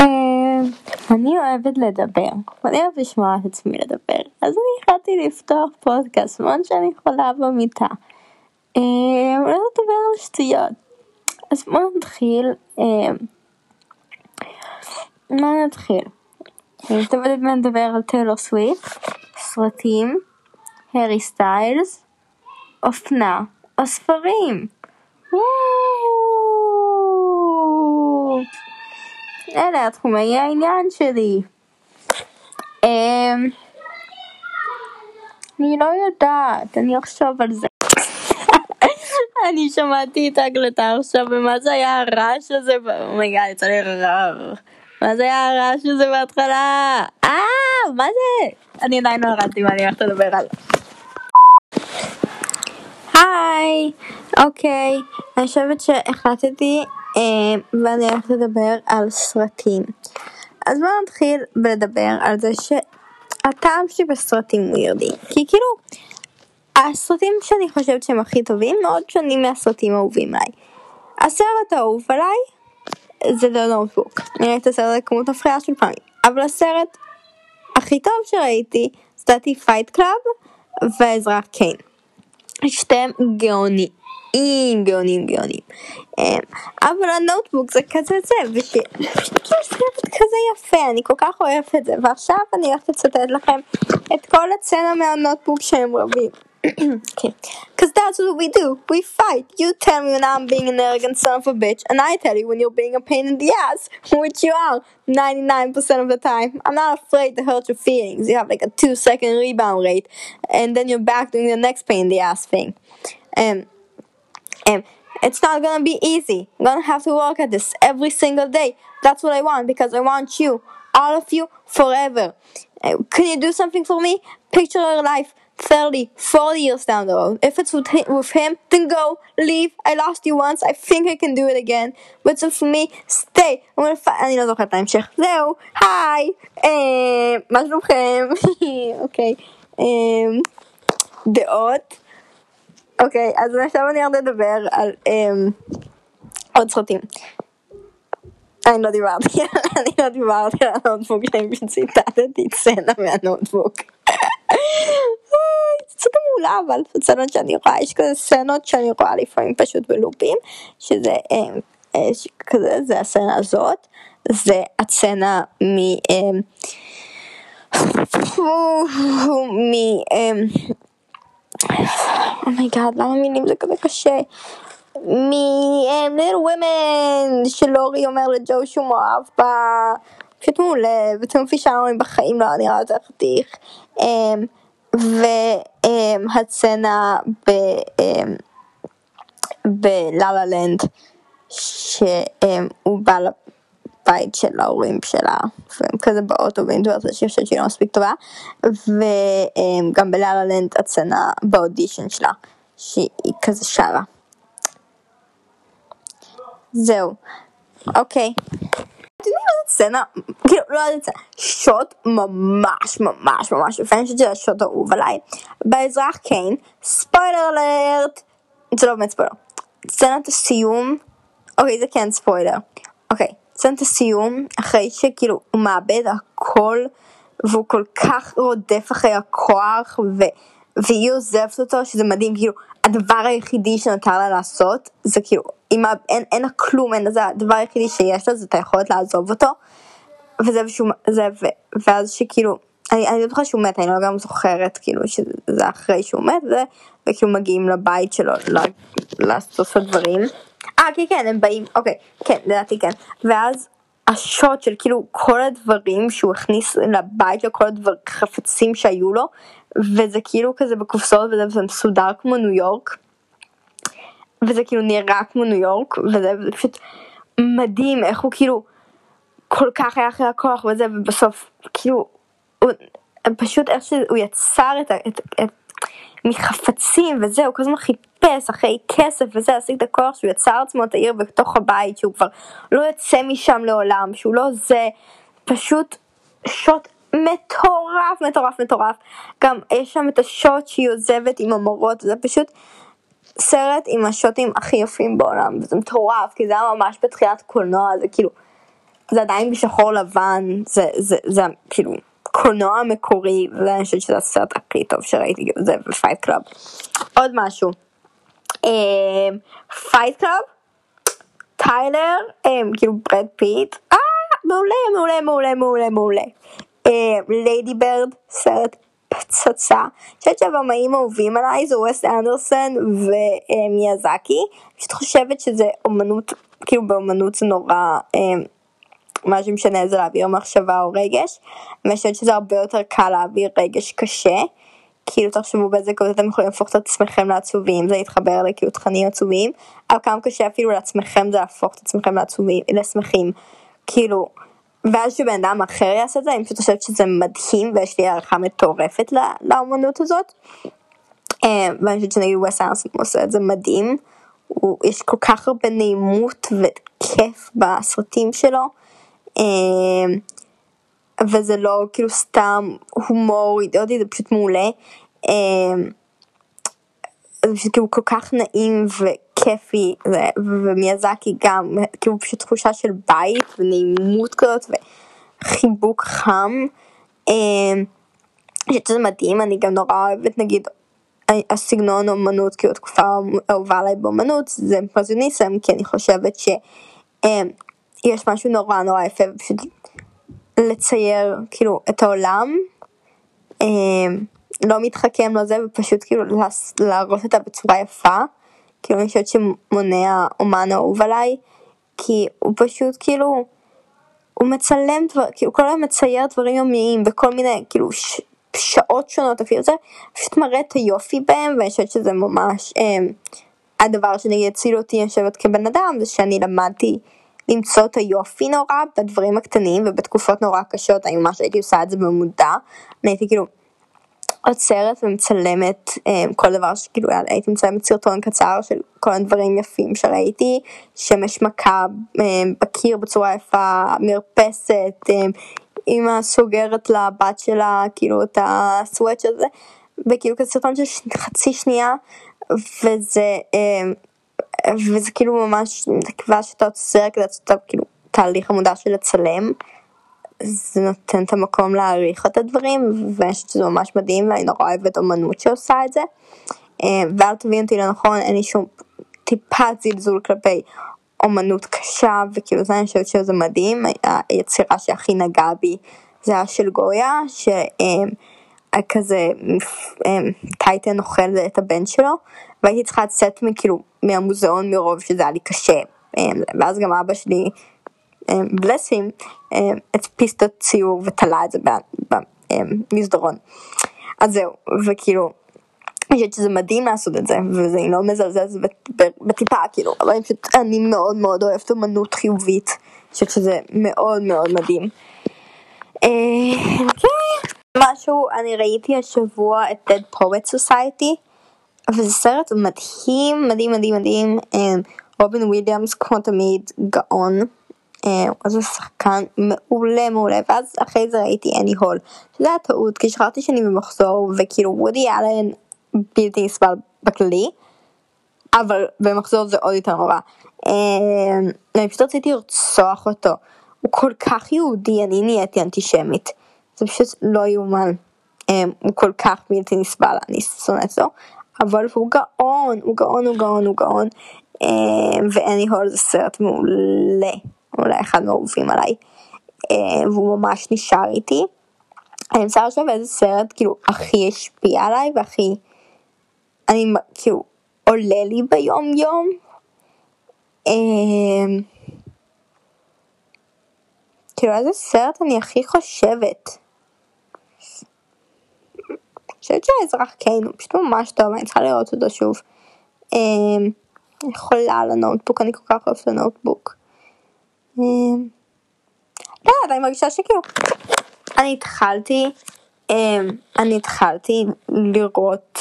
אמ, אני אוהבת לדבר, ואני אוהבת לשמוע את עצמי לדבר, אז אני החלטתי לפתוח פודקאסט, מאוד שאני יכולה במיטה. אמ, לא לדבר על שטויות. אז בוא נתחיל. אמ, מה נתחיל? אני מתכוונת לדבר על טיילור סוויפט, סרטים, הארי סטיילס, אופנה או ספרים. אלה התחומי העניין שלי. אמ, אני לא יודעת, אני אחשוב על זה. אני שמעתי את ההקלטה עכשיו, ומה זה היה הרעש הזה? oh my god, יצא לי רעש. מה זה היה הרעש הזה בהתחלה? אה, מה זה? אני עדיין לא ידעתי מה אני הולכת לדבר על. היי, אוקיי, אני חושבת שהחלטתי ואני הולכת לדבר על סרטים. אז בואו נתחיל בלדבר על זה שהטעם שלי בסרטים הוא weirdy. כי כאילו, הסרטים שאני חושבת שהם הכי טובים מאוד שונים מהסרטים האהובים עליי. הסרט האהוב עליי זה The Notebook. ראיתי את הסרט לכמות מפחידה של פעמים. אבל הסרט הכי טוב שראיתי, סטטי Fight Club ואזרח קיין. שתיהם גאוניים. גאונים גאונים. אמ, אבל הנוטבוק זה כזה זה, ושכאילו סרט כזה יפה, אני כל כך אוהבת את זה, ועכשיו אני הולכת לצטט לכם את כל הצצנה מהנוטבוק שהם רבים. Cause that's what we do. We fight. You tell me when I'm being an arrogant son of a bitch, and I tell you when you're being a pain in the ass, which you are 99% of the time. I'm not afraid to hurt your feelings. You have like a two second rebound rate, and then you're back doing the next pain in the ass thing. Um, um, it's not gonna be easy. I'm gonna have to work at this every single day. That's what I want because I want you, all of you, forever. Uh, can you do something for me? Picture your life 30, 40 years down the road. If it's with him, with him, then go, leave. I lost you once, I think I can do it again. But so for me, stay. I'm gonna fight. אני לא זוכרת את ההמשך. זהו, היי, מה שלומכם? אוקיי, דעות. אוקיי, אז עכשיו אני הולכת לדבר על עוד סרטים. אני לא דיברתי, אני לא דיברתי על הנוטבוק, אני פשוט ציטטתי סצנה מהנוטבוק. מעולה אבל סצנות שאני רואה, יש כזה סצנות שאני רואה לפעמים פשוט בלופים, שזה כזה, זה הסצנה הזאת, זה הסצנה מ... מ... oh my god, למה מילים זה כזה קשה? מ-Little Women שלורי אומר לג'ו שהוא מאוהב בה, פשוט מעולה, וטימותי שאלאמה בחיים לא נראה יותר חתיך. והסצנה בללה לנד, שהוא בא לבית של ההורים שלה, והם כזה באוטו באינטואציה שהיא חושבת שהיא לא מספיק טובה, וגם בללה לנד הצצנה באודישן שלה, שהיא כזה שרה. זהו, אוקיי. איזה סצנה, כאילו לא סצנה, שוט ממש ממש ממש יפה, אני חושבת שזה השוט אהוב עליי. באזרח קיין, ספוילר אלרט, זה לא באמת ספוילר. סצנת הסיום, אוקיי זה כן ספוילר, אוקיי, סצנת הסיום, אחרי שכאילו הוא מאבד הכל, והוא כל כך רודף אחרי הכוח, ו... והיא עוזבת אותו, שזה מדהים, כאילו, הדבר היחידי שנותר לה לעשות, זה כאילו, אם אין, אין לה כלום, אין לזה, הדבר היחידי שיש לה זה את היכולת לעזוב אותו, וזה ושהוא, זה, ו, ואז שכאילו, אני, אני לא זוכרת שהוא מת, אני לא גם זוכרת, כאילו, שזה אחרי שהוא מת, ו, וכאילו מגיעים לבית שלו לעשות את הדברים. אה, כן, כן, הם באים, אוקיי, כן, לדעתי כן, ואז השוט של כאילו כל הדברים שהוא הכניס לבית שלו, כל החפצים שהיו לו, וזה כאילו כזה בקופסאות וזה מסודר כמו ניו יורק. וזה כאילו נראה כמו ניו יורק, וזה, פשוט מדהים איך הוא כאילו כל כך היה אחרי הכוח וזה, ובסוף כאילו, הוא, פשוט איך שהוא יצר את, את, את מחפצים וזה, הוא כל הזמן חיפש אחרי כסף וזה, להשיג את הכוח שהוא יצר עצמו את העיר בתוך הבית, שהוא כבר לא יוצא משם לעולם, שהוא לא זה, פשוט שוט מטורף, מטורף, מטורף. גם יש שם את השוט שהיא עוזבת עם המורות, זה פשוט סרט עם השוטים הכי יפים בעולם, וזה מטורף, כי זה היה ממש בתחילת קולנוע, זה כאילו זה עדיין בשחור לבן, זה, זה, זה, זה כאילו קולנוע מקורי, ואני חושבת שזה הסרט הכי טוב שראיתי, כאילו, זה ו Fight Club. עוד משהו, Fight Club, טיילר, כאילו ברד פיט, אה, מעולה, מעולה, מעולה, מעולה, מעולה. Lady Bird, סרט פצצה. אני חושבת שהבמאים האהובים עליי זה ווסט אנדרסון ומיאזקי. אני פשוט חושבת שזה אומנות, כאילו באומנות זה נורא, מה שמשנה זה להעביר מחשבה או רגש. ואני חושבת שזה הרבה יותר קל להעביר רגש קשה. כאילו תחשבו באיזה קודם אתם יכולים להפוך את עצמכם לעצובים, זה להתחבר לכאילו תכנים עצובים, אבל כמה קשה אפילו לעצמכם זה להפוך את עצמכם לעצובים, לשמחים, כאילו, ואז שבן אדם אחר יעשה את זה, אני פשוט חושבת שזה מדהים ויש לי הערכה מטורפת לאמנות הזאת. אה, ואני חושבת שנגיד וס ארסון עושה את זה מדהים, הוא, יש כל כך הרבה נעימות וכיף בסרטים שלו. אה, וזה לא כאילו סתם הומור אידיוטי, זה פשוט מעולה. אה, זה פשוט כאילו כל כך נעים וכיפי, ומיאזקי גם, כאילו פשוט תחושה של בית ונעימות כזאת וחיבוק חם. אה, חושבת שזה מדהים, אני גם נורא אוהבת נגיד הסגנון אומנות, כאילו התקופה האהובה עליי באומנות זה אימפרזיוניסם, כי אני חושבת שיש אה, משהו נורא נורא יפה ופשוט לצייר כאילו את העולם, אה, לא מתחכם לזה ופשוט כאילו להראות אותה בצורה יפה, כאילו אני חושבת שמונע אומן אהוב עליי, כי הוא פשוט כאילו, הוא מצלם דבר, כאילו כל היום מצייר דברים יומיים בכל מיני כאילו ש, שעות שונות אפילו זה, פשוט מראה את היופי בהם ואני חושבת שזה ממש אה, הדבר שנגיד הציל אותי לשבת כבן אדם זה שאני למדתי למצוא את היופי נורא בדברים הקטנים ובתקופות נורא קשות, אני ממש הייתי עושה את זה במודע, אני הייתי כאילו עוצרת ומצלמת um, כל דבר שכאילו הייתי מצלמת סרטון קצר של כל הדברים יפים שראיתי, שמש מכה um, בקיר בצורה יפה, מרפסת, um, אמא סוגרת לבת שלה כאילו את הסוואץ' הזה, וכאילו כזה סרטון של חצי שנייה, וזה um, וזה כאילו ממש תקווה שאתה עוצר כדי לעשות כאילו תהליך המודע של לצלם. זה נותן את המקום להעריך את הדברים ואני חושבת שזה ממש מדהים ואני נורא אוהבת אמנות שעושה את זה. אה, ואל תבין אותי לנכון אין לי שום טיפה זלזול כלפי אומנות קשה וכאילו זה אני חושבת שזה מדהים היצירה שהכי נגעה בי זה היה של גויה שכזה אה, טייטן אוכל את הבן שלו והייתי צריכה לצאת מכאילו מהמוזיאון מרוב שזה היה לי קשה ואז גם אבא שלי בלסים אמ, הדפיס את הציור ותלה את זה במסדרון אז זהו וכאילו אני חושבת שזה מדהים לעשות את זה וזה לא מזלזל בטיפה כאילו אבל אני פשוט אני מאוד מאוד אוהבת אמנות חיובית אני חושבת שזה מאוד מאוד מדהים. אה, אוקיי משהו אני ראיתי השבוע את Dead Poet Society וזה סרט מדהים, מדהים, מדהים, מדהים. רובין וויליאמס כמו תמיד גאון. אז הוא שחקן מעולה מעולה ואז אחרי זה ראיתי אני הול. שזה היה טעות כי שכחתי שאני במחזור וכאילו וודי אלן בלתי נסבל בכללי אבל במחזור זה עוד יותר נורא. אמ, אני פשוט רציתי לרצוח אותו. הוא כל כך יהודי אני נהייתי אנטישמית. זה פשוט לא יאומן. הוא כל כך בלתי נסבל אני שונאת אותו. אבל הוא גאון, הוא גאון, הוא גאון, הוא גאון. אה, ואני הול זה סרט מעולה, אולי אחד מהאהובים עליי. אה, והוא ממש נשאר איתי. אני מנסה לחשוב איזה סרט כאילו הכי השפיע עליי והכי, אני כאילו עולה לי ביום יום. אה, כאילו איזה סרט אני הכי חושבת. חושבת שהאזרח קיין הוא פשוט ממש טוב, אני צריכה לראות אותו שוב. אמ, אני חולה על הנוטבוק, אני כל כך אוהבת את הנוטבוק. אמ, לא אני מרגישה שכאילו, אני התחלתי, אמ, אני התחלתי לראות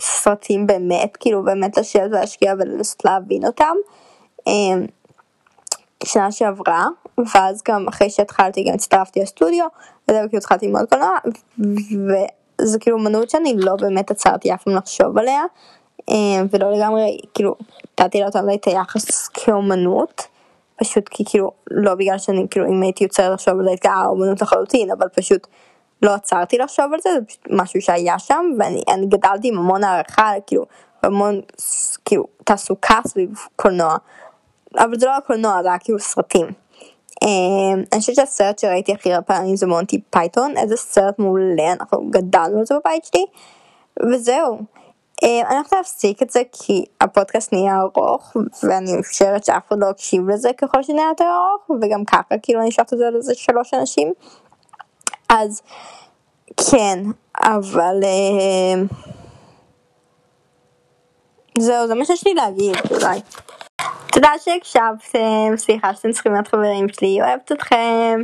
סרטים באמת, כאילו באמת לשבת ולהשקיע ולנסות להבין אותם. שנה שעברה, ואז גם אחרי שהתחלתי גם הצטרפתי לסטודיו, וזהו כאילו התחלתי ללמוד קולנוע, זה כאילו אמנות שאני לא באמת עצרתי אף פעם לחשוב עליה, ולא לגמרי, כאילו, נתתי לה אותה את היחס כאומנות, פשוט כי כאילו, לא בגלל שאני כאילו אם הייתי יוצרת לחשוב על זה הייתי אה אומנות לחלוטין, אבל פשוט לא עצרתי לחשוב על זה, זה פשוט משהו שהיה שם, ואני גדלתי עם המון הערכה, כאילו, המון כאילו תעסוקה סביב קולנוע, אבל זה לא היה קולנוע, זה היה כאילו סרטים. אמ, אני חושבת שהסרט שראיתי הכי הרבה פעמים זה Monty Python, איזה סרט מעולה, אנחנו גדלנו על זה בבית שלי, וזהו. אמ, אני הולכת להפסיק את זה כי הפודקאסט נהיה ארוך ואני חושבת שאף אחד לא יקשיב לזה ככל שנהיה יותר ארוך וגם ככה כאילו אני אשלח את זה לזה שלוש אנשים. אז כן אבל אמ, זהו זה מה שיש לי להגיד אולי. תודה שהקשבתם סליחה שאתם צריכים להיות חברים שלי אוהבת אתכם